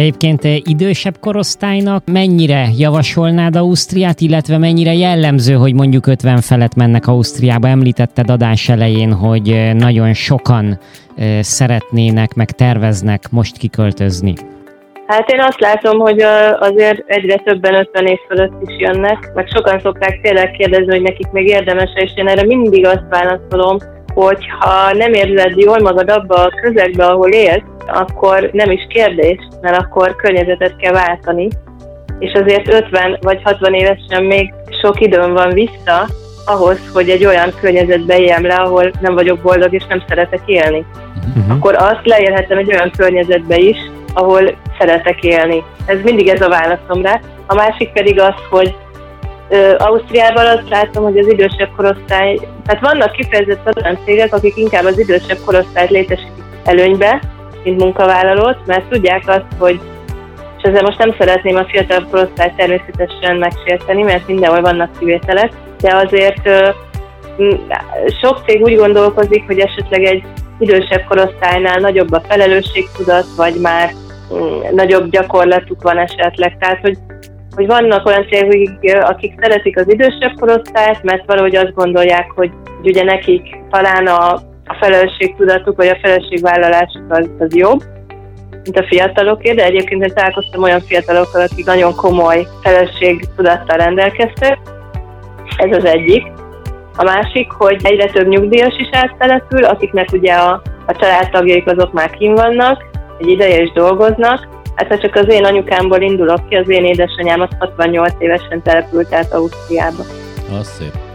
Egyébként idősebb korosztálynak mennyire javasolnád Ausztriát, illetve mennyire jellemző, hogy mondjuk 50 felett mennek Ausztriába? Említetted adás elején, hogy nagyon sokan szeretnének, meg terveznek most kiköltözni. Hát én azt látom, hogy azért egyre többen 50 év fölött is jönnek, meg sokan szokták tényleg kérdezni, hogy nekik még érdemes, és én erre mindig azt válaszolom, hogy ha nem érzed jól magad abba a közegbe, ahol élsz, akkor nem is kérdés, mert akkor környezetet kell váltani. És azért 50 vagy 60 évesen még sok időm van vissza ahhoz, hogy egy olyan környezetbe éljem le, ahol nem vagyok boldog és nem szeretek élni. Uh-huh. Akkor azt leélhetem egy olyan környezetbe is, ahol szeretek élni. Ez mindig ez a válaszom rá. A másik pedig az, hogy Ausztriában azt látom, hogy az idősebb korosztály, tehát vannak kifejezett olyan cégek, akik inkább az idősebb korosztályt létesítik előnybe, mint munkavállalót, mert tudják azt, hogy és ezzel most nem szeretném a fiatal korosztályt természetesen megsérteni, mert mindenhol vannak kivételek, de azért sok cég úgy gondolkozik, hogy esetleg egy idősebb korosztálynál nagyobb a felelősségtudat, vagy már nagyobb gyakorlatuk van esetleg. Tehát, hogy, hogy vannak olyan cégek, akik szeretik az idősebb korosztályt, mert valahogy azt gondolják, hogy, ugye nekik talán a, a felelősségtudatuk, vagy a felelősségvállalásuk az, az jobb, mint a fiataloké, de egyébként én találkoztam olyan fiatalokkal, akik nagyon komoly felelősségtudattal rendelkeztek. Ez az egyik. A másik, hogy egyre több nyugdíjas is áttelepül, akiknek ugye a, a családtagjaik azok már kim vannak, egy ideje is dolgoznak. Hát ha csak az én anyukámból indulok ki, az én édesanyám az 68 évesen települt át Ausztriába. Az szép.